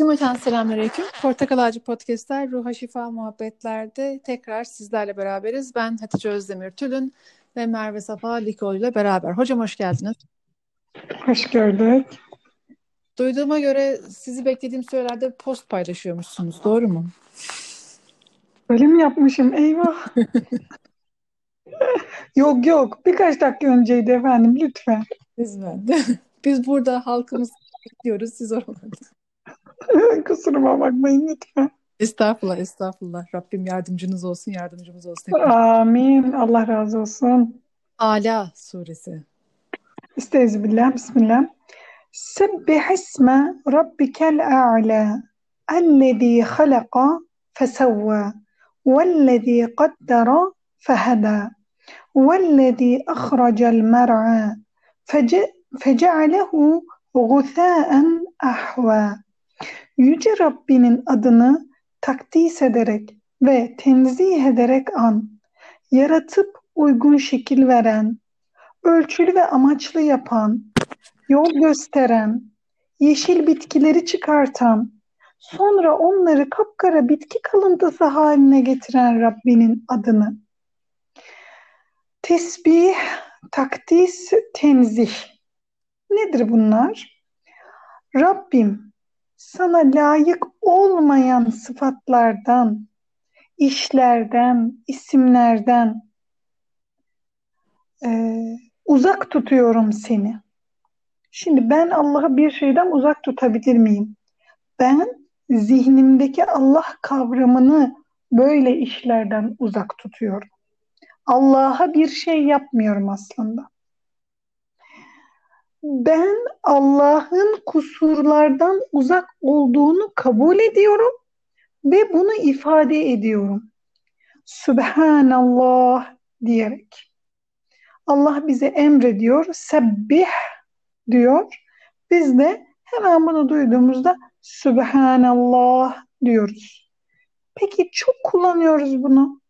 Cümleten selamünaleyküm. Portakal Ağacı Podcast'ler, Ruha Şifa Muhabbetler'de tekrar sizlerle beraberiz. Ben Hatice Özdemir Tülün ve Merve Safa Likoğlu ile beraber. Hocam hoş geldiniz. Hoş gördük. Duyduğuma göre sizi beklediğim sürelerde post paylaşıyormuşsunuz. Doğru mu? Mi yapmışım? Eyvah. yok yok. Birkaç dakika önceydi efendim. Lütfen. Lütfen. Biz burada halkımız bekliyoruz. Siz oralarda. Kusuruma bakmayın lütfen. Estağfurullah, estağfurullah. Rabbim yardımcınız olsun, yardımcımız olsun. Amin. Allah razı olsun. Ala suresi. Estağfirullah. Bismillah. Sebbih isme rabbikel a'la ellezî halaka fesevva vellezî qaddara fehedâ vellezî ahracel mer'a fece'alehu gusâen ahvâ Yüce Rabbinin adını takdis ederek ve tenzih ederek an, yaratıp uygun şekil veren, ölçülü ve amaçlı yapan, yol gösteren, yeşil bitkileri çıkartan, sonra onları kapkara bitki kalıntısı haline getiren Rabbinin adını. Tesbih, takdis, tenzih. Nedir bunlar? Rabbim sana layık olmayan sıfatlardan, işlerden, isimlerden e, uzak tutuyorum seni. Şimdi ben Allah'ı bir şeyden uzak tutabilir miyim? Ben zihnimdeki Allah kavramını böyle işlerden uzak tutuyorum. Allah'a bir şey yapmıyorum aslında ben Allah'ın kusurlardan uzak olduğunu kabul ediyorum ve bunu ifade ediyorum. Subhanallah diyerek. Allah bize emrediyor, sebbih diyor. Biz de hemen bunu duyduğumuzda Subhanallah diyoruz. Peki çok kullanıyoruz bunu.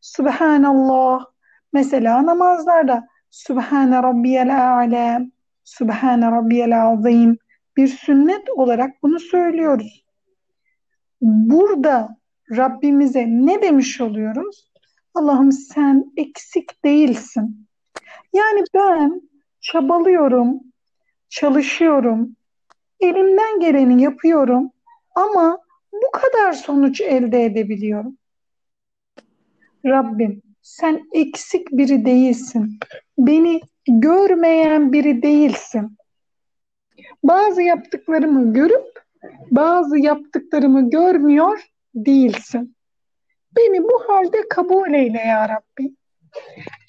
Subhanallah. Mesela namazlarda Subhane Rabbiyel A'la Sübhane Rabbiyel Azim bir sünnet olarak bunu söylüyoruz. Burada Rabbimize ne demiş oluyoruz? Allah'ım sen eksik değilsin. Yani ben çabalıyorum, çalışıyorum, elimden geleni yapıyorum ama bu kadar sonuç elde edebiliyorum. Rabbim sen eksik biri değilsin. Beni görmeyen biri değilsin. Bazı yaptıklarımı görüp bazı yaptıklarımı görmüyor değilsin. Beni bu halde kabul eyle ya Rabbi.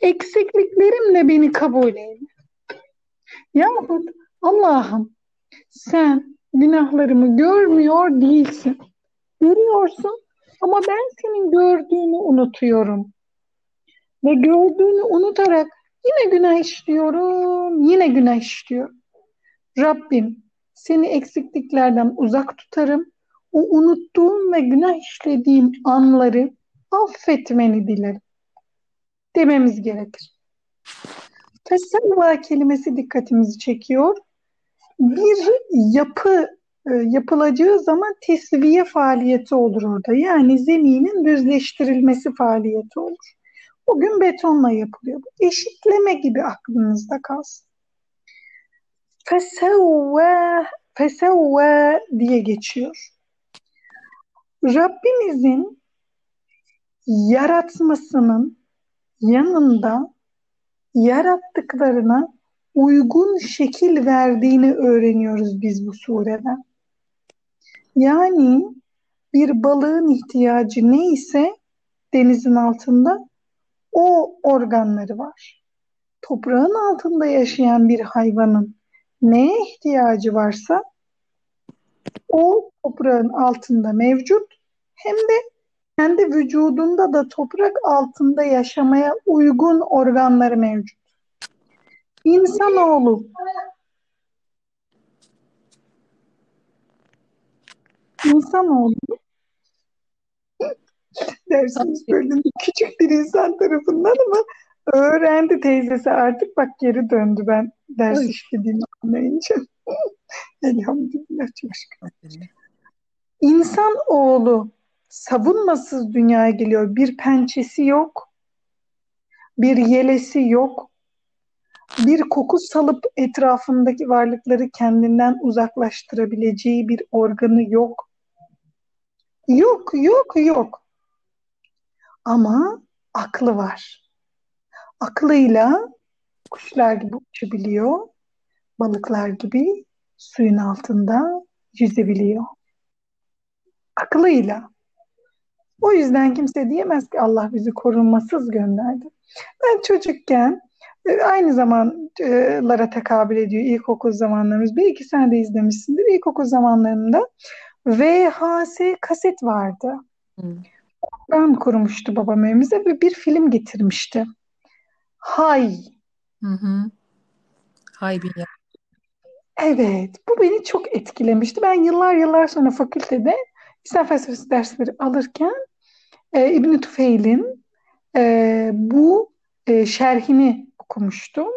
Eksikliklerimle beni kabul eyle. Yahut Allah'ım sen günahlarımı görmüyor değilsin. Görüyorsun ama ben senin gördüğünü unutuyorum. Ve gördüğünü unutarak Yine günah işliyorum, yine günah işliyorum. Rabbim seni eksikliklerden uzak tutarım. O unuttuğum ve günah işlediğim anları affetmeni dilerim. Dememiz gerekir. Tesavva kelimesi dikkatimizi çekiyor. Bir yapı e, yapılacağı zaman tesviye faaliyeti olur orada. Yani zeminin düzleştirilmesi faaliyeti olur. Bugün betonla yapılıyor. Eşitleme gibi aklınızda kalsın. Fesevve, fesevve diye geçiyor. Rabbimizin yaratmasının yanında yarattıklarına uygun şekil verdiğini öğreniyoruz biz bu sureden. Yani bir balığın ihtiyacı neyse denizin altında o organları var. Toprağın altında yaşayan bir hayvanın neye ihtiyacı varsa o toprağın altında mevcut hem de kendi vücudunda da toprak altında yaşamaya uygun organları mevcut. İnsanoğlu İnsanoğlu dersimiz bölümü küçük bir insan tarafından ama öğrendi teyzesi artık bak geri döndü ben ders Oy. işlediğimi anlayınca. Elhamdülillah çok şükür. İnsan oğlu savunmasız dünyaya geliyor. Bir pençesi yok, bir yelesi yok, bir koku salıp etrafındaki varlıkları kendinden uzaklaştırabileceği bir organı yok. Yok, yok, yok. Ama aklı var. Aklıyla kuşlar gibi uçabiliyor, balıklar gibi suyun altında yüzebiliyor. Aklıyla. O yüzden kimse diyemez ki Allah bizi korunmasız gönderdi. Ben çocukken e, aynı zamanlara tekabül ediyor ilkokul zamanlarımız. Belki sen de izlemişsindir. İlkokul zamanlarımda VHS kaset vardı. Hmm. Ben kurmuştu babam evimize ve bir film getirmişti. Hay. Hı hı. Hay bir Evet, bu beni çok etkilemişti. Ben yıllar yıllar sonra fakültede İslam felsefesi dersleri alırken e, İbn Tufeil'in e, bu e, şerhini okumuştum.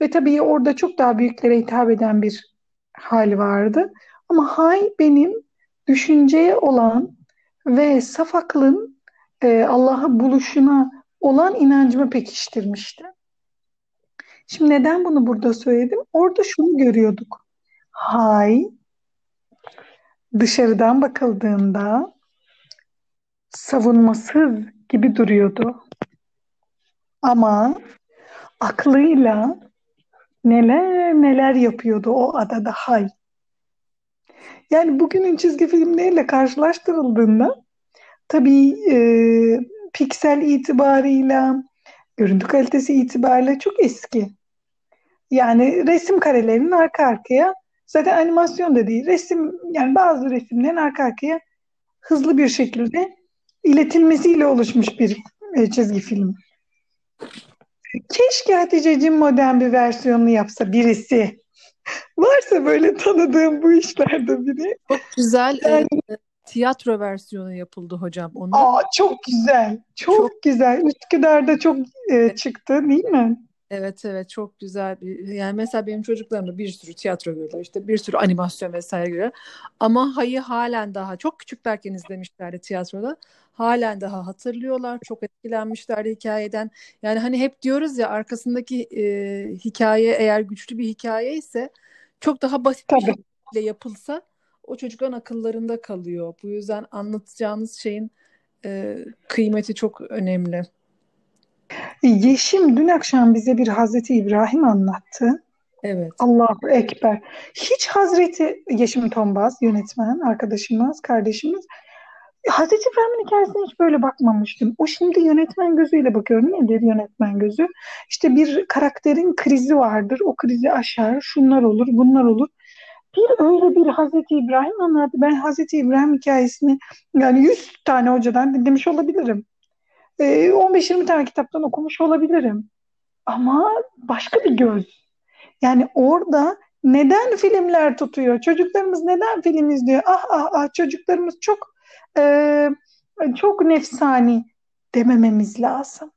Ve tabii orada çok daha büyüklere hitap eden bir hal vardı. Ama hay benim düşünceye olan ve saf aklın e, Allah'a buluşuna olan inancımı pekiştirmişti. Şimdi neden bunu burada söyledim? Orada şunu görüyorduk. Hay dışarıdan bakıldığında savunmasız gibi duruyordu. Ama aklıyla neler neler yapıyordu o adada Hay. Yani bugünün çizgi filmleriyle karşılaştırıldığında tabii e, piksel itibarıyla, görüntü kalitesi itibariyle çok eski. Yani resim karelerinin arka arkaya zaten animasyon da değil resim yani bazı resimlerin arka arkaya hızlı bir şekilde iletilmesiyle oluşmuş bir e, çizgi film. Keşke Hatice'cim modern bir versiyonunu yapsa birisi. Varsa böyle tanıdığım bu işlerde biri. Çok güzel yani, e, tiyatro versiyonu yapıldı hocam onun. Aa, çok güzel. Çok, çok güzel. Üsküdar'da çok e, çıktı değil mi? Evet evet çok güzel bir yani mesela benim çocuklarım da bir sürü tiyatro görüyorlar işte bir sürü animasyon vesaire görüyor ama Hay'ı halen daha çok küçüklerken izlemişlerdi tiyatroda halen daha hatırlıyorlar çok etkilenmişler hikayeden yani hani hep diyoruz ya arkasındaki e, hikaye eğer güçlü bir hikaye ise çok daha basit Tabii. bir şekilde yapılsa o çocukların akıllarında kalıyor bu yüzden anlatacağınız şeyin e, kıymeti çok önemli. Yeşim dün akşam bize bir Hazreti İbrahim anlattı. Evet. Allahu Ekber. Hiç Hazreti Yeşim Tombaz yönetmen arkadaşımız, kardeşimiz Hazreti İbrahim'in hikayesine hiç böyle bakmamıştım. O şimdi yönetmen gözüyle bakıyorum. Nedir yönetmen gözü? İşte bir karakterin krizi vardır. O krizi aşar. Şunlar olur, bunlar olur. Bir öyle bir Hazreti İbrahim anlattı. Ben Hazreti İbrahim hikayesini yani 100 tane hocadan dinlemiş olabilirim. 15-20 ee, tane kitaptan okumuş olabilirim. Ama başka bir göz. Yani orada neden filmler tutuyor? Çocuklarımız neden film izliyor? Ah ah ah çocuklarımız çok e, çok nefsani demememiz lazım.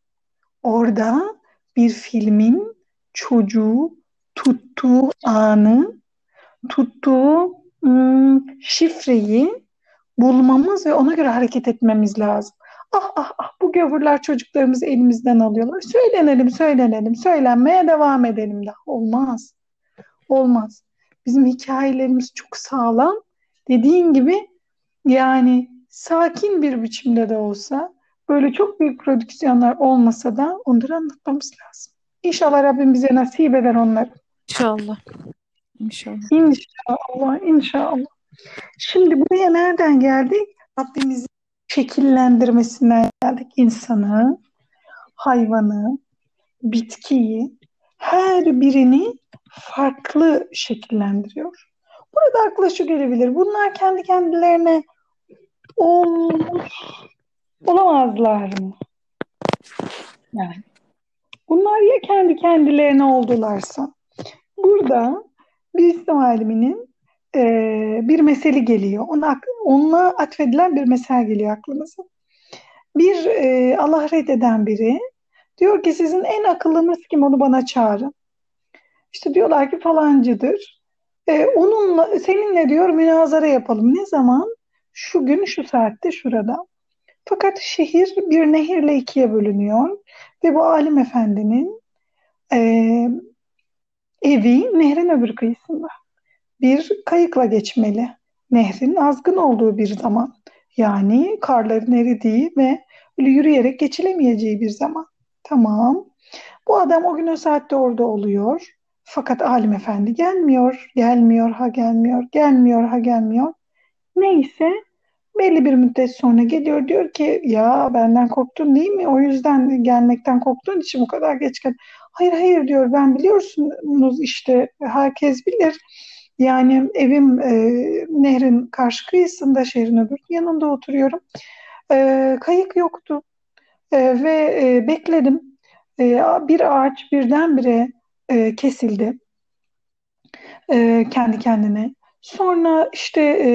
Orada bir filmin çocuğu tuttuğu anı, tuttuğu ım, şifreyi bulmamız ve ona göre hareket etmemiz lazım. Ah ah ah bu gavurlar çocuklarımızı elimizden alıyorlar. Söylenelim, söylenelim, söylenmeye devam edelim de. Olmaz. Olmaz. Bizim hikayelerimiz çok sağlam. Dediğin gibi yani sakin bir biçimde de olsa böyle çok büyük prodüksiyonlar olmasa da onları anlatmamız lazım. İnşallah Rabbim bize nasip eder onları. İnşallah. İnşallah. İnşallah. İnşallah. Şimdi buraya nereden geldik? Rabbimizin şekillendirmesinden geldik. İnsanı, hayvanı, bitkiyi, her birini farklı şekillendiriyor. Burada akla şu gelebilir. Bunlar kendi kendilerine olmuş olamazlar mı? Yani bunlar ya kendi kendilerine oldularsa. Burada bir İslam aliminin e, bir mesele geliyor. Ona, onunla atfedilen bir mesele geliyor aklımıza. Bir e, Allah reddeden biri diyor ki sizin en akıllınız kim onu bana çağırın. İşte diyorlar ki falancıdır. E, onunla seninle diyor münazara yapalım. Ne zaman? Şu gün şu saatte şurada. Fakat şehir bir nehirle ikiye bölünüyor ve bu alim efendinin e, evi nehrin öbür kıyısında. Bir kayıkla geçmeli. Nehrin azgın olduğu bir zaman. Yani karların eridiği ve yürüyerek geçilemeyeceği bir zaman. Tamam. Bu adam o gün o saatte orada oluyor. Fakat alim efendi gelmiyor, gelmiyor, ha gelmiyor, gelmiyor, ha gelmiyor. Neyse belli bir müddet sonra geliyor diyor ki ya benden korktun değil mi? O yüzden gelmekten korktuğun için bu kadar geç gel. Hayır hayır diyor ben biliyorsunuz işte herkes bilir. Yani evim e, nehrin karşı kıyısında şehrin öbür yanında oturuyorum. E, kayık yoktu e, ve e, bekledim. E, bir ağaç birdenbire e, kesildi e, kendi kendine. Sonra işte e,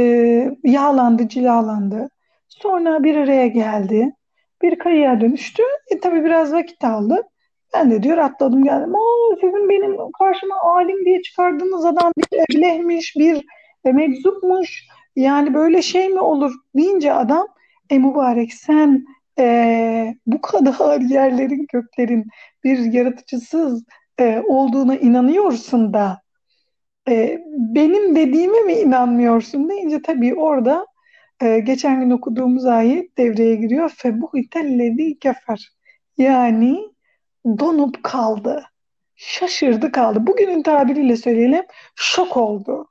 yağlandı, cilalandı. Sonra bir araya geldi. Bir kayığa dönüştü. E, tabii biraz vakit aldı. Ben de diyor atladım geldim. Aa, sizin benim karşıma alim diye çıkardığınız adam bir eblehmiş, bir e, meczupmuş. Yani böyle şey mi olur deyince adam e mübarek sen e, bu kadar yerlerin göklerin bir yaratıcısız e, olduğuna inanıyorsun da e, benim dediğime mi inanmıyorsun deyince tabii orada e, geçen gün okuduğumuz ayet devreye giriyor. Febuhitellezi kefer. Yani donup kaldı. Şaşırdı kaldı. Bugünün tabiriyle söyleyelim şok oldu.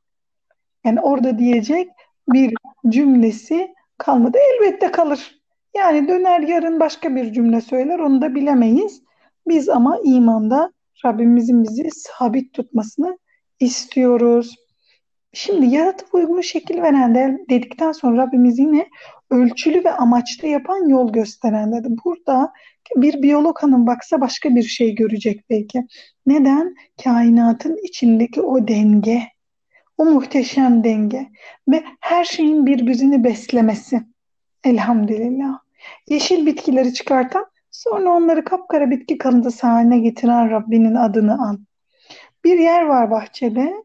Yani orada diyecek bir cümlesi kalmadı. Elbette kalır. Yani döner yarın başka bir cümle söyler onu da bilemeyiz. Biz ama imanda Rabbimizin bizi sabit tutmasını istiyoruz. Şimdi yaratıp uygun şekil veren de dedikten sonra Rabbimiz yine ölçülü ve amaçlı yapan yol gösteren dedi. Burada bir biyolog hanım baksa başka bir şey görecek belki. Neden? Kainatın içindeki o denge, o muhteşem denge ve her şeyin birbirini beslemesi. Elhamdülillah. Yeşil bitkileri çıkartan, sonra onları kapkara bitki kalıntısı haline getiren Rabbinin adını an. Bir yer var bahçede.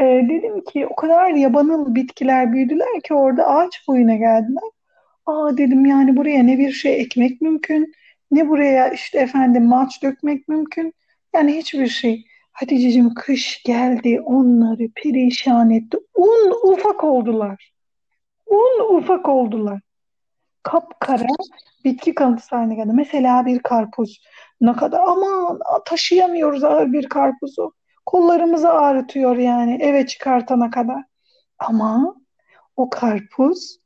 E, dedim ki o kadar yabanıl bitkiler büyüdüler ki orada ağaç boyuna geldiler. Aa dedim yani buraya ne bir şey ekmek mümkün, ne buraya işte efendim malç dökmek mümkün. Yani hiçbir şey. Haticeciğim kış geldi onları perişan etti. Un ufak oldular. Un ufak oldular. Kapkara bitki kalıntısı haline geldi. Mesela bir karpuz. Ne kadar aman taşıyamıyoruz ağır bir karpuzu. Kollarımızı ağrıtıyor yani eve çıkartana kadar. Ama o karpuz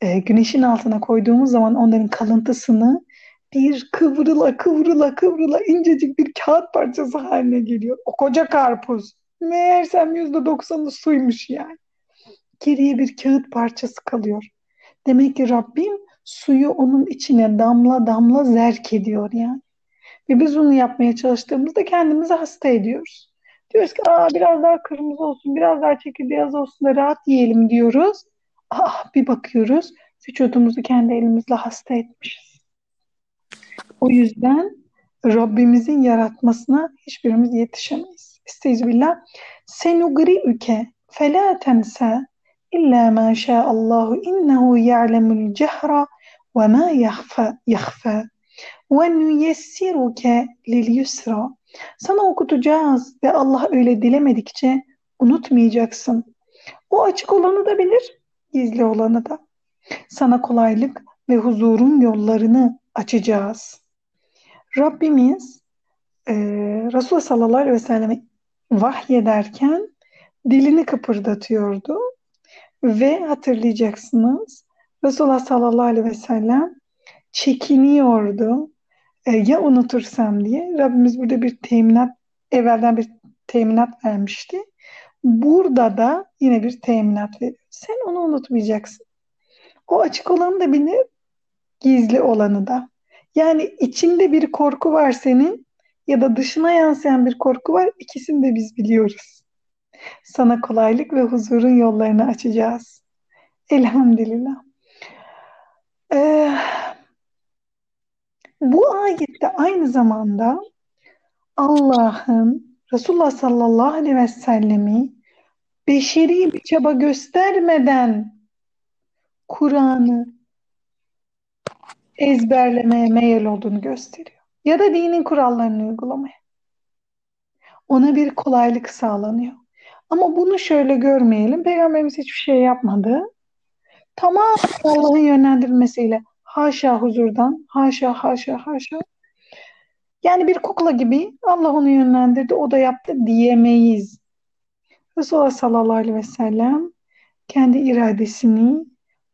e, güneşin altına koyduğumuz zaman onların kalıntısını bir kıvrıla kıvrıla kıvrıla incecik bir kağıt parçası haline geliyor. O koca karpuz. Meğersem yüzde doksanı suymuş yani. Geriye bir kağıt parçası kalıyor. Demek ki Rabbim suyu onun içine damla damla zerk ediyor yani. Ve biz bunu yapmaya çalıştığımızda kendimizi hasta ediyoruz. Diyoruz ki Aa, biraz daha kırmızı olsun, biraz daha çekirdeğaz olsun da rahat yiyelim diyoruz. Ah bir bakıyoruz vücudumuzu kendi elimizle hasta etmişiz. O yüzden Rabbimizin yaratmasına hiçbirimiz yetişemeyiz. Estağfirullah. Senugri'üke felâ tense illa ma Allahu innehu ya'lemul cehra ve ma yahfa yahfa ve nuyessiruke lil yusra. Sana okutacağız ve Allah öyle dilemedikçe unutmayacaksın. O açık olanı da bilir, gizli olanı da. Sana kolaylık ve huzurun yollarını açacağız. Rabbimiz e, Resulullah sallallahu aleyhi ve selleme vahyederken dilini kıpırdatıyordu ve hatırlayacaksınız Resulullah sallallahu aleyhi ve sellem çekiniyordu e, ya unutursam diye Rabbimiz burada bir teminat evvelden bir teminat vermişti. Burada da yine bir teminat veriyor. Sen onu unutmayacaksın. O açık olanı da bilir, gizli olanı da. Yani içinde bir korku var senin ya da dışına yansıyan bir korku var. İkisini de biz biliyoruz. Sana kolaylık ve huzurun yollarını açacağız. Elhamdülillah. Ee, bu ayette aynı zamanda Allah'ın Resulullah sallallahu aleyhi ve sellemi beşeri bir çaba göstermeden Kur'an'ı ezberlemeye meyil olduğunu gösteriyor. Ya da dinin kurallarını uygulamaya. Ona bir kolaylık sağlanıyor. Ama bunu şöyle görmeyelim. Peygamberimiz hiçbir şey yapmadı. Tamam Allah'ın yönlendirmesiyle haşa huzurdan, haşa haşa haşa. Yani bir kukla gibi Allah onu yönlendirdi, o da yaptı diyemeyiz. Resulullah sallallahu aleyhi ve sellem kendi iradesini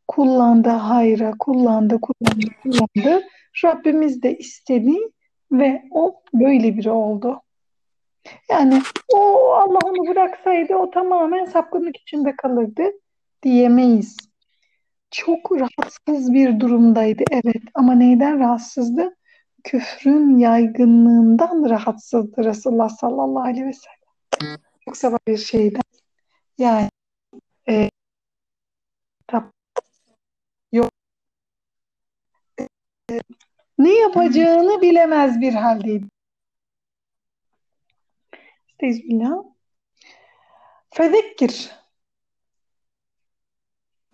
kullandı hayra, kullandı, kullandı, kullandı. Rabbimiz de istedi ve o böyle biri oldu. Yani o Allah onu bıraksaydı o tamamen sapkınlık içinde kalırdı diyemeyiz çok rahatsız bir durumdaydı evet ama neyden rahatsızdı? Küfrün yaygınlığından rahatsızdı Resulullah sallallahu aleyhi ve sellem. Çok bir şeyden. Yani e, yok e, ne yapacağını bilemez bir haldeydi. Estağfirullah. Fezekir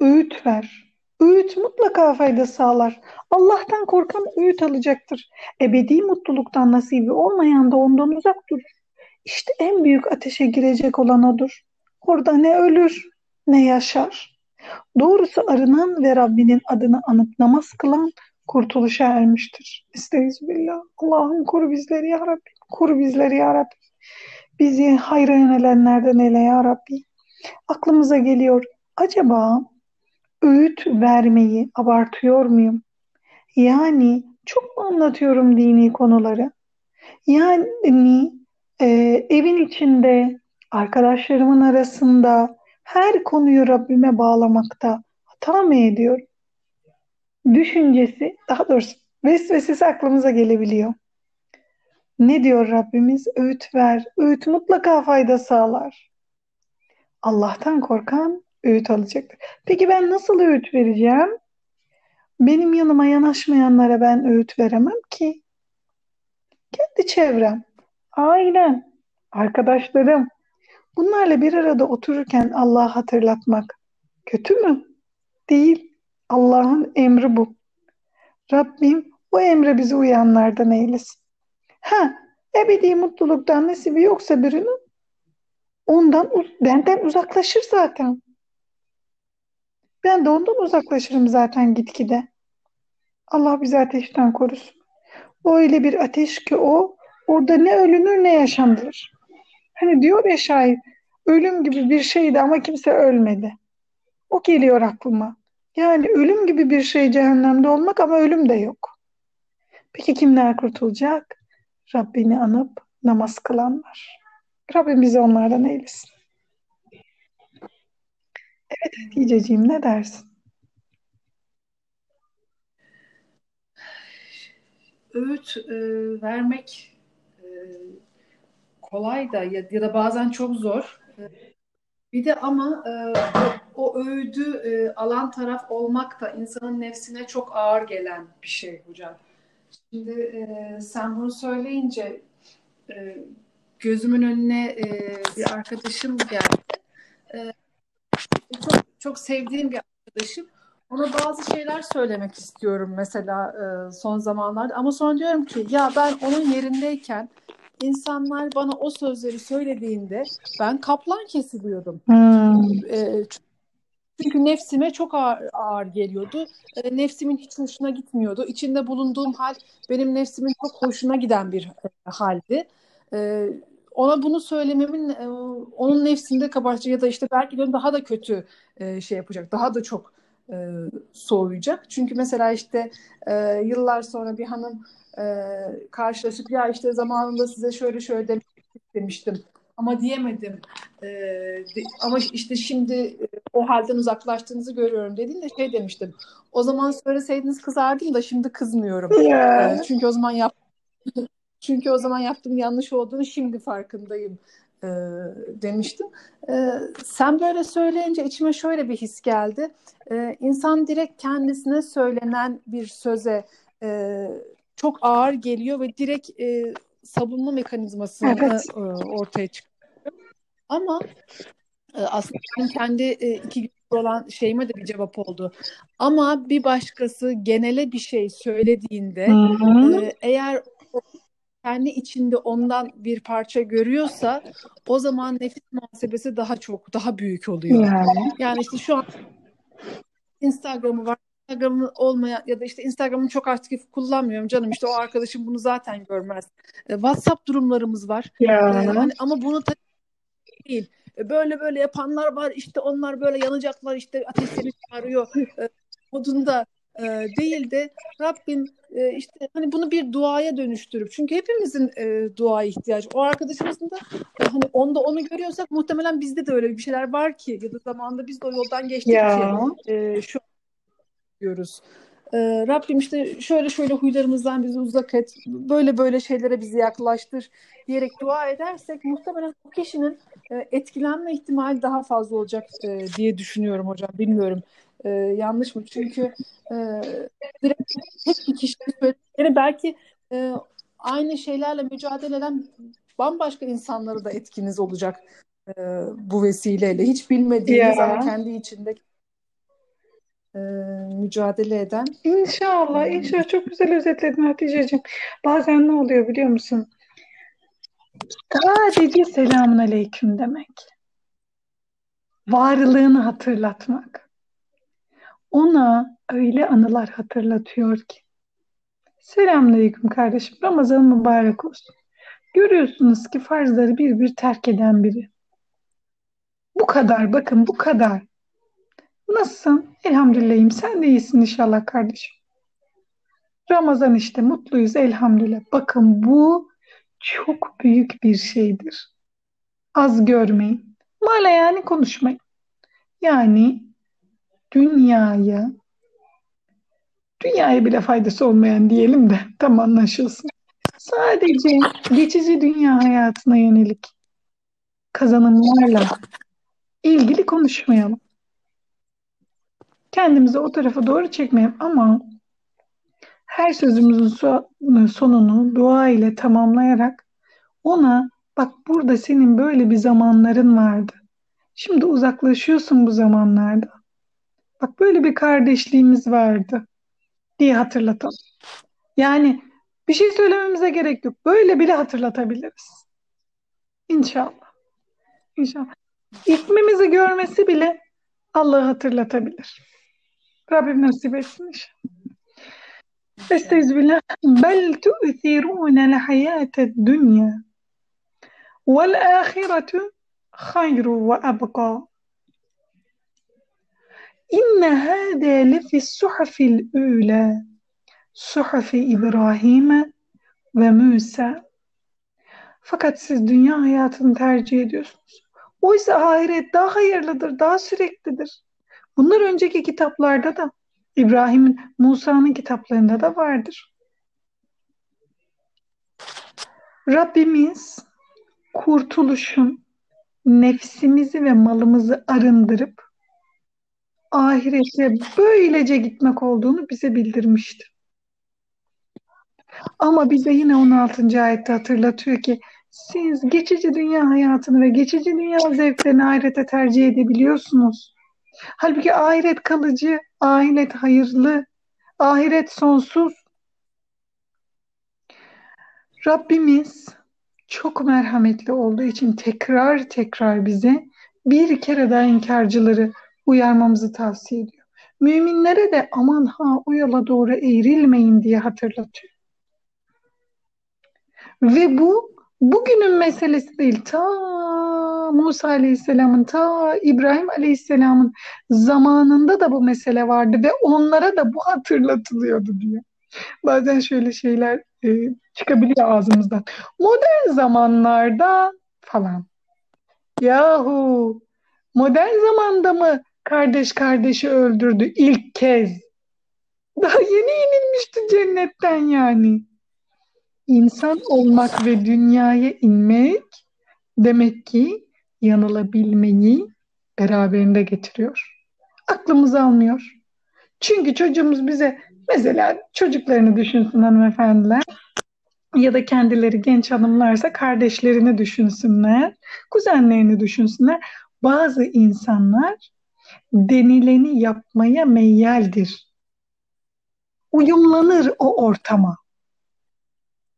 öğüt ver. Öğüt mutlaka fayda sağlar. Allah'tan korkan öğüt alacaktır. Ebedi mutluluktan nasibi olmayan da ondan uzak durur. İşte en büyük ateşe girecek olan odur. Orada ne ölür ne yaşar. Doğrusu arınan ve Rabbinin adını anıp namaz kılan kurtuluşa ermiştir. Estağfirullah. Allah'ım koru bizleri ya Rabbi. Koru bizleri ya Rabbi. Bizi hayra yönelenlerden eyle ya Rabbi. Aklımıza geliyor. Acaba öğüt vermeyi abartıyor muyum? Yani çok mu anlatıyorum dini konuları? Yani e, evin içinde, arkadaşlarımın arasında her konuyu Rabbime bağlamakta hata mı ediyorum? Düşüncesi, daha doğrusu vesvesesi aklımıza gelebiliyor. Ne diyor Rabbimiz? Öğüt ver. Öğüt mutlaka fayda sağlar. Allah'tan korkan öğüt alacaktır. Peki ben nasıl öğüt vereceğim? Benim yanıma yanaşmayanlara ben öğüt veremem ki. Kendi çevrem, ailem, arkadaşlarım. Bunlarla bir arada otururken Allah'ı hatırlatmak kötü mü? Değil. Allah'ın emri bu. Rabbim o emre bizi uyanlardan eylesin. Ha, ebedi mutluluktan nesibi yoksa birinin ondan benden uzaklaşır zaten. Ben de ondan uzaklaşırım zaten gitgide. Allah bizi ateşten korusun. O öyle bir ateş ki o orada ne ölünür ne yaşanılır. Hani diyor ya şair ölüm gibi bir şeydi ama kimse ölmedi. O geliyor aklıma. Yani ölüm gibi bir şey cehennemde olmak ama ölüm de yok. Peki kimler kurtulacak? Rabbini anıp namaz kılanlar. Rabbim bizi onlardan eylesin. Evet Hatice'ciğim ne dersin? Öğüt e, vermek e, kolay da ya, ya da bazen çok zor. E, bir de ama e, o, öğüdü e, alan taraf olmak da insanın nefsine çok ağır gelen bir şey hocam. Şimdi e, sen bunu söyleyince e, gözümün önüne e, bir arkadaşım geldi. E, çok sevdiğim bir arkadaşım. Ona bazı şeyler söylemek istiyorum mesela e, son zamanlarda ama sonra diyorum ki ya ben onun yerindeyken insanlar bana o sözleri söylediğinde ben kaplan kesiliyordum. Hmm. E, çünkü nefsime çok ağır, ağır geliyordu. E, nefsimin hiç hoşuna gitmiyordu. İçinde bulunduğum hal benim nefsimin çok hoşuna giden bir e, haldi. E, ona bunu söylememin e, onun nefsinde kabartacak ya da işte belki de daha da kötü e, şey yapacak. Daha da çok e, soğuyacak. Çünkü mesela işte yıllar sonra bir hanım karşılaşıp ya işte zamanında size şöyle şöyle demiştim ama diyemedim ama işte şimdi o halden uzaklaştığınızı görüyorum dediğinde şey demiştim. O zaman söyleseydiniz kızardım da şimdi kızmıyorum. Ee, çünkü o zaman yap çünkü o zaman yaptığım yanlış olduğunu şimdi farkındayım e, demiştim. E, sen böyle söyleyince içime şöyle bir his geldi. E, insan direkt kendisine söylenen bir söze e, çok ağır geliyor ve direkt e, savunma mekanizmasını Evet. e, ortaya çıkıyor. Ama e, aslında kendi e, iki gün olan şeyime de bir cevap oldu. Ama bir başkası genele bir şey söylediğinde Hı-hı. e, eğer kendi içinde ondan bir parça görüyorsa o zaman nefis muhasebesi daha çok, daha büyük oluyor. Yani. Yani işte şu an Instagram'ı var. Instagram'ı olmayan ya da işte Instagram'ı çok aktif kullanmıyorum canım işte o arkadaşım bunu zaten görmez. E, WhatsApp durumlarımız var. Ya. E, hani ama bunu tabii değil. E, böyle böyle yapanlar var işte onlar böyle yanacaklar işte ateşleri çağırıyor e, modunda e, değil de Rabbim e, işte hani bunu bir duaya dönüştürüp çünkü hepimizin e, duaya ihtiyacı. O arkadaşımızın da e, hani onda onu görüyorsak muhtemelen bizde de öyle bir şeyler var ki ya da zamanında biz de o yoldan geçtik Ya. ki e, şu diyoruz. E, Rabbim işte şöyle şöyle huylarımızdan bizi uzak et, böyle böyle şeylere bizi yaklaştır diyerek dua edersek muhtemelen o kişinin e, etkilenme ihtimali daha fazla olacak e, diye düşünüyorum hocam. Bilmiyorum e, yanlış mı? Çünkü e, direkt tek bir kişinin söyledikleri belki e, aynı şeylerle mücadele eden bambaşka insanları da etkiniz olacak e, bu vesileyle. Hiç bilmediğiniz Ya. ama kendi içinde e, mücadele eden. İnşallah, inşallah çok güzel özetledin Hatice'ciğim. Bazen ne oluyor biliyor musun? Sadece selamun aleyküm demek. Varlığını hatırlatmak. Ona öyle anılar hatırlatıyor ki. Selamünaleyküm kardeşim. Ramazan mübarek olsun. Görüyorsunuz ki farzları bir bir terk eden biri. Bu kadar bakın bu kadar. Nasılsın? Elhamdülillahim. Sen de iyisin inşallah kardeşim. Ramazan işte mutluyuz elhamdülillah. Bakın bu çok büyük bir şeydir. Az görmeyin. Mala konuşmayın. Yani dünyaya dünyaya bile faydası olmayan diyelim de tam anlaşılsın. Sadece geçici dünya hayatına yönelik kazanımlarla ilgili konuşmayalım. Kendimizi o tarafa doğru çekmeyelim ama her sözümüzün so- sonunu dua ile tamamlayarak ona bak burada senin böyle bir zamanların vardı. Şimdi uzaklaşıyorsun bu zamanlarda. Bak böyle bir kardeşliğimiz vardı diye hatırlatalım. Yani bir şey söylememize gerek yok. Böyle bile hatırlatabiliriz. İnşallah. İnşallah. İsmimizi görmesi bile Allah'ı hatırlatabilir. Rabbim nasip etsin inşallah. Estağfirullah. Bel tu'thirûne l-hayâte dünya vel âhiretu hayru ve abqa. İnne hâdâ lefi suhufil ûlâ suhufi İbrahim ve Musa. Fakat siz dünya hayatını tercih ediyorsunuz. Oysa ahiret daha hayırlıdır, daha süreklidir. Bunlar önceki kitaplarda da İbrahim'in, Musa'nın kitaplarında da vardır. Rabbimiz kurtuluşun nefsimizi ve malımızı arındırıp ahirete böylece gitmek olduğunu bize bildirmiştir. Ama bize yine 16. ayette hatırlatıyor ki siz geçici dünya hayatını ve geçici dünya zevklerini ahirete tercih edebiliyorsunuz. Halbuki ahiret kalıcı, ahiret hayırlı, ahiret sonsuz. Rabbimiz çok merhametli olduğu için tekrar tekrar bize bir kere daha inkarcıları uyarmamızı tavsiye ediyor. Müminlere de aman ha o yola doğru eğrilmeyin diye hatırlatıyor. Ve bu bugünün meselesi değil. Ta Musa Aleyhisselam'ın, ta İbrahim Aleyhisselam'ın zamanında da bu mesele vardı ve onlara da bu hatırlatılıyordu diyor. Bazen şöyle şeyler e, çıkabiliyor ağzımızdan. Modern zamanlarda falan. Yahu modern zamanda mı kardeş kardeşi öldürdü ilk kez? Daha yeni inilmişti cennetten yani. İnsan olmak ve dünyaya inmek demek ki yanılabilmeyi beraberinde getiriyor. Aklımız almıyor. Çünkü çocuğumuz bize mesela çocuklarını düşünsün hanımefendiler ya da kendileri genç hanımlarsa kardeşlerini düşünsünler, kuzenlerini düşünsünler. Bazı insanlar denileni yapmaya meyyaldir. Uyumlanır o ortama.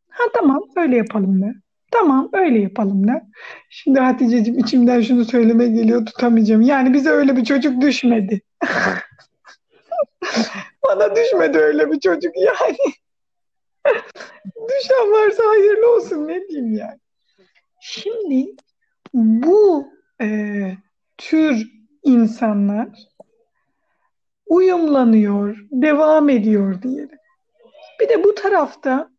Ha tamam öyle yapalım der. Tamam öyle yapalım der. Şimdi Hatice'cim içimden şunu söyleme geliyor tutamayacağım. Yani bize öyle bir çocuk düşmedi. Bana düşmedi öyle bir çocuk yani. Düşen varsa hayırlı olsun ne diyeyim yani. Şimdi bu e, tür insanlar uyumlanıyor, devam ediyor diyelim. Bir de bu tarafta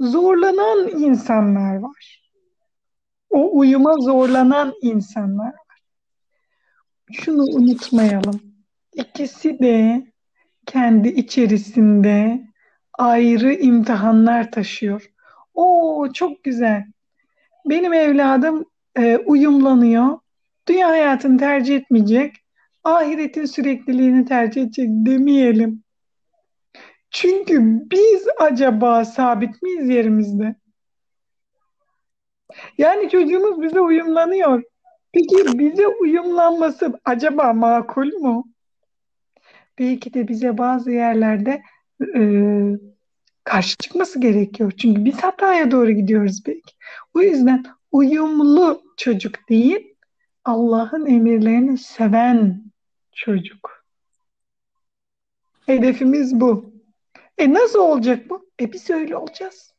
zorlanan insanlar var. O uyuma zorlanan insanlar var. Şunu unutmayalım. İkisi de kendi içerisinde ayrı imtihanlar taşıyor. O çok güzel. Benim evladım e, uyumlanıyor. Dünya hayatını tercih etmeyecek. Ahiretin sürekliliğini tercih edecek demeyelim. Çünkü biz acaba sabit miyiz yerimizde? Yani çocuğumuz bize uyumlanıyor. Peki bize uyumlanması acaba makul mu? Belki de bize bazı yerlerde e, karşı çıkması gerekiyor. Çünkü biz hataya doğru gidiyoruz belki. O yüzden uyumlu çocuk değil, Allah'ın emirlerini seven çocuk. Hedefimiz bu. E nasıl olacak bu? E biz öyle olacağız.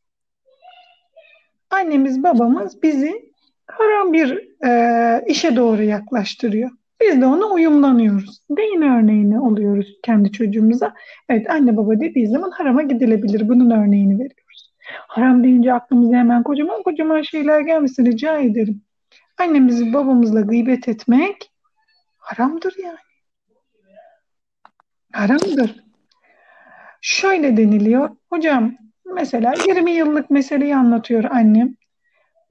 Annemiz babamız bizi haram bir e, işe doğru yaklaştırıyor. Biz de ona uyumlanıyoruz. Deyin örneğini oluyoruz kendi çocuğumuza. Evet anne baba dediği zaman harama gidilebilir. Bunun örneğini veriyoruz. Haram deyince aklımıza hemen kocaman kocaman şeyler gelmesin rica ederim. Annemizi babamızla gıybet etmek haramdır yani. Haramdır. Şöyle deniliyor. Hocam mesela 20 yıllık meseleyi anlatıyor annem.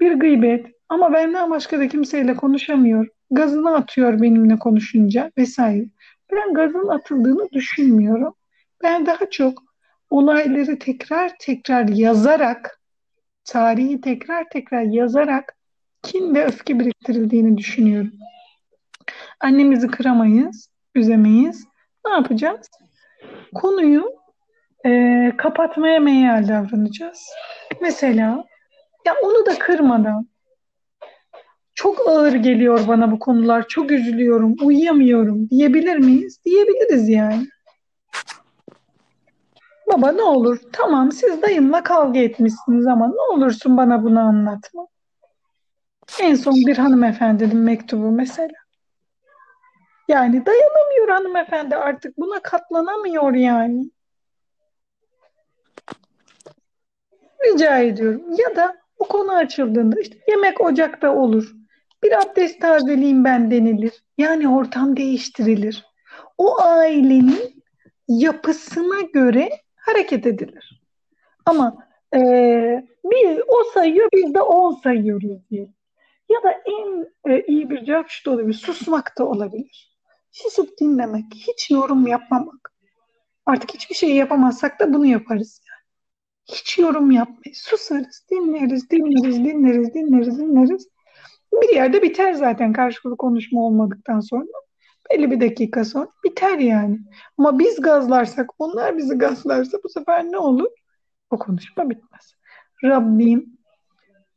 Bir gıybet ama benden başka da kimseyle konuşamıyor. Gazını atıyor benimle konuşunca vesaire. Ben gazın atıldığını düşünmüyorum. Ben daha çok olayları tekrar tekrar yazarak, tarihi tekrar tekrar yazarak kin ve öfke biriktirildiğini düşünüyorum. Annemizi kıramayız, üzemeyiz. Ne yapacağız? Konuyu e, kapatmaya meyal davranacağız. Mesela ya onu da kırmadan çok ağır geliyor bana bu konular, çok üzülüyorum, uyuyamıyorum diyebilir miyiz? Diyebiliriz yani. Baba ne olur, tamam siz dayımla kavga etmişsiniz ama ne olursun bana bunu anlatma. En son bir hanımefendinin mektubu mesela. Yani dayanamıyor hanımefendi artık buna katlanamıyor yani. Rica ediyorum. Ya da bu konu açıldığında işte yemek ocakta olur. Bir abdest tazeleyeyim ben denilir. Yani ortam değiştirilir. O ailenin yapısına göre hareket edilir. Ama e, bir o sayıyor biz de on sayıyoruz diye. Ya da en e, iyi bir cevap şu da olabilir. Susmak da olabilir. Susup dinlemek, hiç yorum yapmamak. Artık hiçbir şey yapamazsak da bunu yaparız. Yani. Hiç yorum yapmayız. Susarız, dinleriz, dinleriz, dinleriz, dinleriz, dinleriz. Bir yerde biter zaten karşılıklı konuşma olmadıktan sonra. Belli bir dakika sonra biter yani. Ama biz gazlarsak, onlar bizi gazlarsa bu sefer ne olur? O konuşma bitmez. Rabbim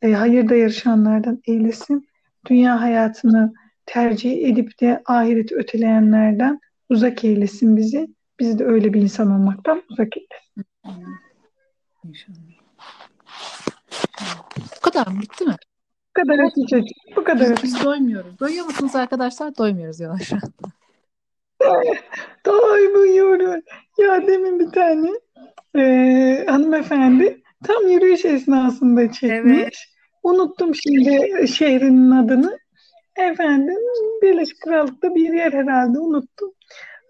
e, hayırda yarışanlardan eylesin. Dünya hayatını tercih edip de ahireti öteleyenlerden uzak eylesin bizi. Bizi de öyle bir insan olmaktan uzak eylesin. İnşallah. Bu kadar mı? Bitti mi? Bu kadar Hatice. Bu kadar. Biz, biz doymuyoruz. Doyuyor musunuz arkadaşlar? Doymuyoruz şu an. Doymuyoruz. Ya demin bir tane e, hanımefendi tam yürüyüş esnasında çekmiş. Evet. Unuttum şimdi şehrinin adını. Efendim Birleşik Krallık'ta bir yer herhalde unuttum.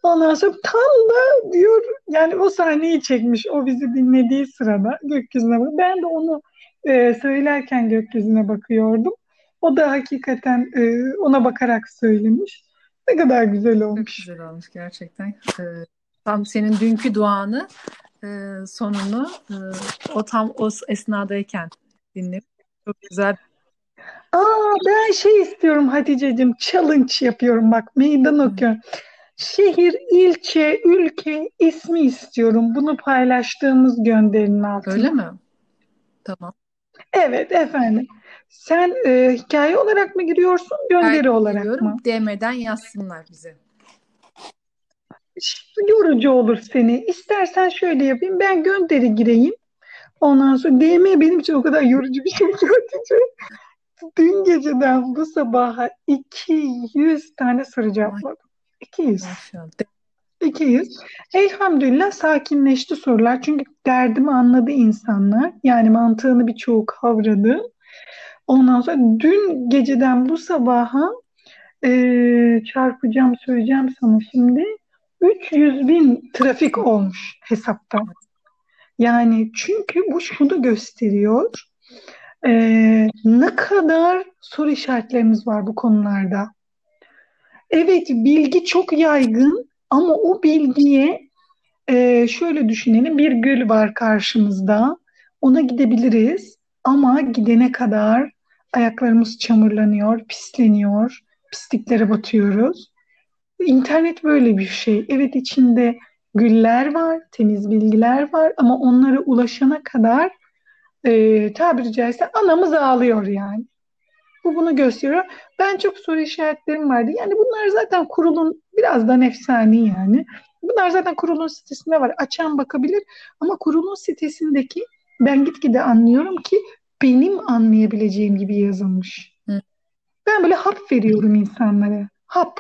Ondan sonra tam da diyor yani o sahneyi çekmiş o bizi dinlediği sırada gökyüzüne bak. Ben de onu e, söylerken gökyüzüne bakıyordum. O da hakikaten e, ona bakarak söylemiş. Ne kadar güzel Çok olmuş. güzel olmuş gerçekten. Ee, tam senin dünkü duanı e, sonunu e, o tam o esnadayken dinledim. Çok güzel. Aa ben şey istiyorum Hatice'cim challenge yapıyorum bak meydan okuyorum. Şehir, ilçe, ülke ismi istiyorum. Bunu paylaştığımız gönderinin altına. Öyle mi? Tamam. Evet efendim. Sen e, hikaye olarak mı giriyorsun, gönderi Hikaye olarak giriyorum. mı? DM'den yazsınlar bize. Yorucu olur seni. İstersen şöyle yapayım. Ben gönderi gireyim. Ondan sonra DM benim için o kadar yorucu bir şey ki Hatice. Dün geceden bu sabaha 200 tane soru cevapladım. 200. Maşallah. 200. Elhamdülillah sakinleşti sorular. Çünkü derdimi anladı insanlar. Yani mantığını birçoğu kavradı. Ondan sonra dün geceden bu sabaha e, çarpacağım söyleyeceğim sana şimdi 300 bin trafik olmuş hesapta. Yani çünkü bu şunu gösteriyor. E, ne kadar soru işaretlerimiz var bu konularda. Evet bilgi çok yaygın ama o bilgiye e, şöyle düşünelim bir göl var karşımızda. Ona gidebiliriz ama gidene kadar ayaklarımız çamurlanıyor, pisleniyor, pisliklere batıyoruz. İnternet böyle bir şey. Evet içinde güller var, temiz bilgiler var ama onlara ulaşana kadar e, tabiri caizse anamız ağlıyor yani. Bu bunu gösteriyor. Ben çok soru işaretlerim vardı. Yani bunlar zaten kurulun birazdan efsane yani. Bunlar zaten kurulun sitesinde var. Açan bakabilir. Ama kurulun sitesindeki ben gitgide anlıyorum ki benim anlayabileceğim gibi yazılmış. Hı. Ben böyle hap veriyorum insanlara. Hap.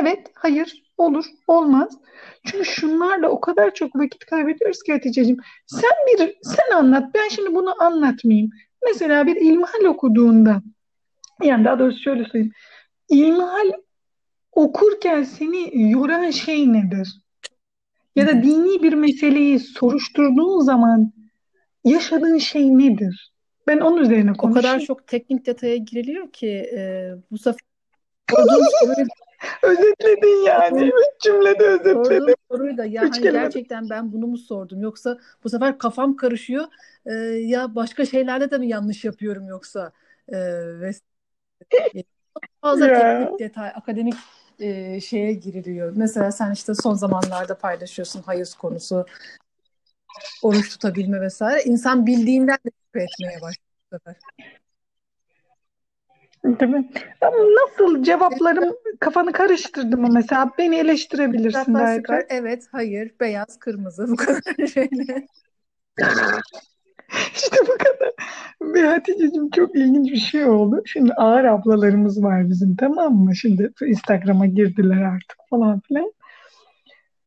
Evet, hayır, olur, olmaz. Çünkü şunlarla o kadar çok vakit kaybediyoruz ki Hatice'ciğim. Sen bir, sen anlat. Ben şimdi bunu anlatmayayım. Mesela bir ilmihal okuduğunda yani daha doğrusu şöyle söyleyeyim. İlmihal okurken seni yoran şey nedir? Ya da dini bir meseleyi soruşturduğun zaman yaşadığın şey nedir? Ben onun üzerine O kadar konuşayım. çok teknik detaya giriliyor ki e, bu sefer Özetledin yani. Üç cümlede özetledin. sorduğum soruyu da ya Üç hani kelime. gerçekten ben bunu mu sordum yoksa bu sefer kafam karışıyor E, ya başka şeylerde de mi yanlış yapıyorum yoksa e, ve çok fazla Ya. teknik detay akademik e, şeye giriliyor. Mesela sen işte son zamanlarda paylaşıyorsun hayız konusu, oruç tutabilme vesaire. İnsan bildiğinden de şüphe etmeye başlıyor. Değil mi? Ama nasıl cevaplarım kafanı karıştırdı mı mesela? Beni eleştirebilirsin belki. Evet, hayır, beyaz, kırmızı bu kadar şeyle. İşte bu kadar. Ve Hatice'cim çok ilginç bir şey oldu. Şimdi ağır ablalarımız var bizim tamam mı? Şimdi Instagram'a girdiler artık falan filan.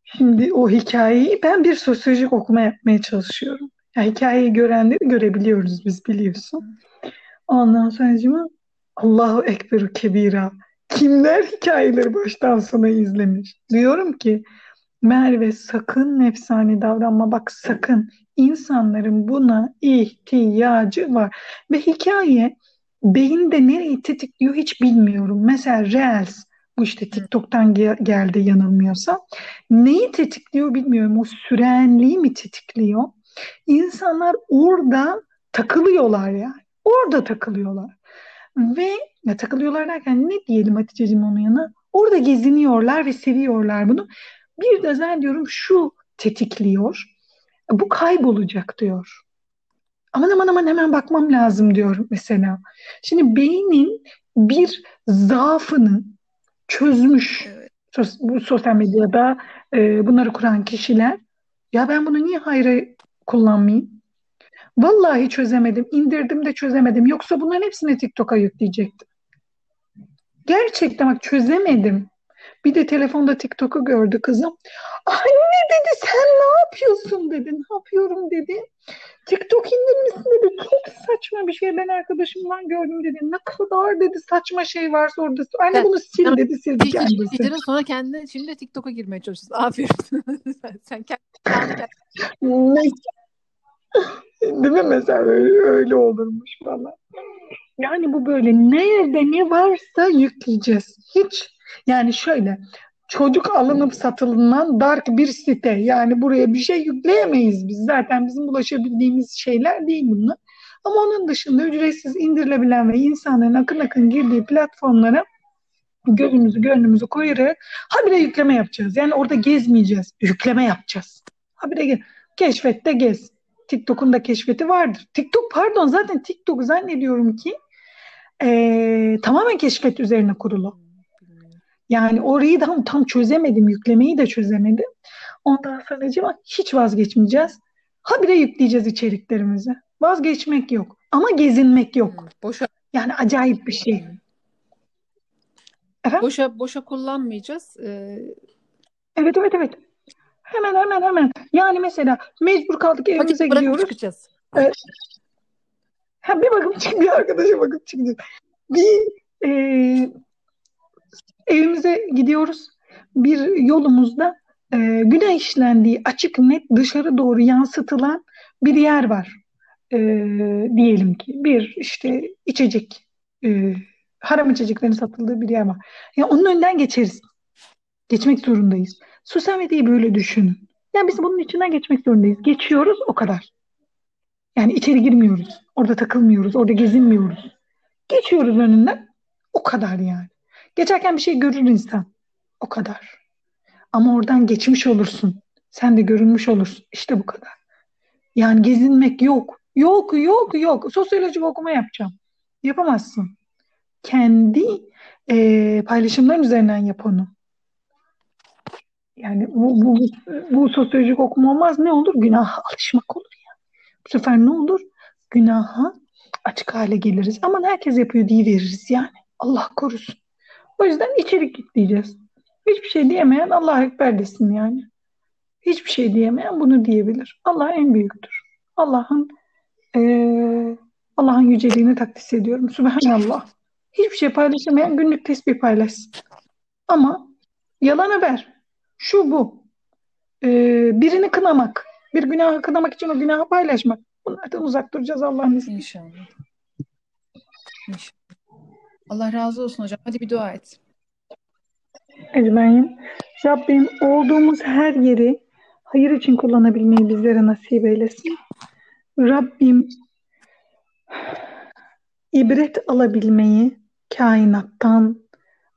Şimdi o hikayeyi ben bir sosyolojik okuma yapmaya çalışıyorum. Ya hikayeyi görenleri görebiliyoruz biz biliyorsun. Ondan sonra Allahu Ekberu Kebira. Kimler hikayeleri baştan sona izlemiş? Diyorum ki Merve sakın nefsani davranma bak sakın. İnsanların buna ihtiyacı var. Ve hikaye beyinde nereyi tetikliyor hiç bilmiyorum. Mesela Reels bu işte TikTok'tan gel- geldi yanılmıyorsam. Neyi tetikliyor bilmiyorum. O sürenliği mi tetikliyor? İnsanlar orada takılıyorlar yani. Orada takılıyorlar. Ve ya takılıyorlar derken ne diyelim Hatice'cim onun yanına? Orada geziniyorlar ve seviyorlar bunu. Bir de zannediyorum şu tetikliyor. Bu kaybolacak diyor. Aman aman aman hemen bakmam lazım diyor mesela. Şimdi beynin bir zaafını çözmüş Evet. sos- bu sosyal medyada e, bunları kuran kişiler. Ya ben bunu niye hayra kullanmayayım? Vallahi çözemedim. indirdim de çözemedim. Yoksa bunların hepsini TikTok'a yükleyecektim. Gerçekten bak çözemedim. Bir de telefonda TikTok'u gördü kızım. Anne dedi sen ne yapıyorsun dedi. Ne yapıyorum dedi. TikTok indirmişsin dedi. Çok saçma bir şey. Ben arkadaşımdan gördüm dedi. Ne kadar dedi saçma şey varsa orada. Anne bunu sil dedi sildi İlk kendisi. indirin sonra kendine şimdi TikTok'a girmeye çalışıyorsun. Aferin. sen, sen kendi, Neyse. Değil mi mesela öyle, öyle olurmuş falan. Yani bu böyle nerede ne varsa yükleyeceğiz. Hiç yani şöyle çocuk alınıp satılan dark bir site. Yani buraya bir şey yükleyemeyiz biz. Zaten bizim ulaşabildiğimiz şeyler değil bunlar. Ama onun dışında ücretsiz indirilebilen ve insanların akın akın girdiği platformlara gözümüzü gönlümüzü koyarak habire yükleme yapacağız. Yani orada gezmeyeceğiz. Yükleme yapacağız. Habire ge- keşfette gez. TikTok'un da keşfeti vardır. TikTok pardon zaten TikTok zannediyorum ki eee, tamamen keşfet üzerine kurulu. Yani orayı da tam çözemedim. Yüklemeyi de çözemedim. Ondan sonra acaba hiç vazgeçmeyeceğiz. Habire yükleyeceğiz içeriklerimizi. Vazgeçmek yok. Ama gezinmek yok. boşa Yani acayip bir şey. Efendim? boşa boşa kullanmayacağız. Ee, Evet evet evet. Hemen hemen hemen. Yani mesela mecbur kaldık evimize bırakıp gidiyoruz. çıkacağız. Ha, bir bakıp çık bir arkadaşa bakıp çıkacağız. Bir e, evimize gidiyoruz. Bir yolumuzda e, günah işlendiği açık net dışarı doğru yansıtılan bir yer var. E, diyelim ki bir işte içecek e, haram içeceklerin satıldığı bir yer var. Ya onun önünden geçeriz. Geçmek zorundayız. Sosyal medyayı böyle düşünün. Yani biz bunun içinden geçmek zorundayız. Geçiyoruz o kadar. Yani içeri girmiyoruz. Orada takılmıyoruz. Orada gezinmiyoruz. Geçiyoruz önünden. O kadar yani. Geçerken bir şey görür insan. O kadar. Ama oradan geçmiş olursun. Sen de görünmüş olursun. İşte bu kadar. Yani gezinmek yok. Yok, yok, yok. Sosyolojik okuma yapacağım. Yapamazsın. Kendi e, paylaşımların üzerinden yap onu. Yani bu, bu, bu sosyolojik okuma olmaz. Ne olur? Günaha alışmak olur ya. Bu sefer ne olur? Günaha açık hale geliriz. Aman herkes yapıyor diye veririz yani. Allah korusun. O yüzden içerik yükleyeceğiz. Hiçbir şey diyemeyen Allah Ekber desin yani. Hiçbir şey diyemeyen bunu diyebilir. Allah en büyüktür. Allah'ın eee, Allah'ın yüceliğini takdis ediyorum. Sübhanallah. Hiçbir şey paylaşamayan günlük tesbih paylaşsın. Ama yalan haber. Şu bu. Eee, birini kınamak. Bir günahı kınamak için o günahı paylaşmak. Bunlardan uzak duracağız Allah'ın izniyle. İnşallah. İnşallah. Allah razı olsun hocam. Hadi bir dua et. Ecmaîn. Rabbim olduğumuz her yeri hayır için kullanabilmeyi bizlere nasip eylesin. Rabbim ibret alabilmeyi kainattan,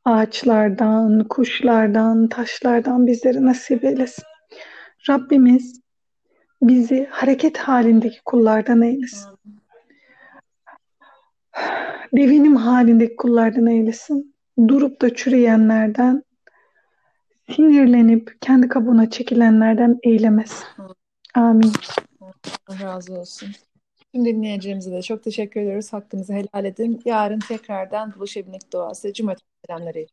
ağaçlardan, kuşlardan, taşlardan bizlere nasip eylesin. Rabbimiz bizi hareket halindeki kullardan eylesin. Devinim halindeki kullardan eylesin. Durup da çürüyenlerden, sinirlenip kendi kabuğuna çekilenlerden eylemesin. Amin. Razı olsun. Tüm dinleyicilerimize de çok teşekkür ediyoruz. Hakkınızı helal edin. Yarın tekrardan buluşabilmek duası. Cumhuriyet selamları.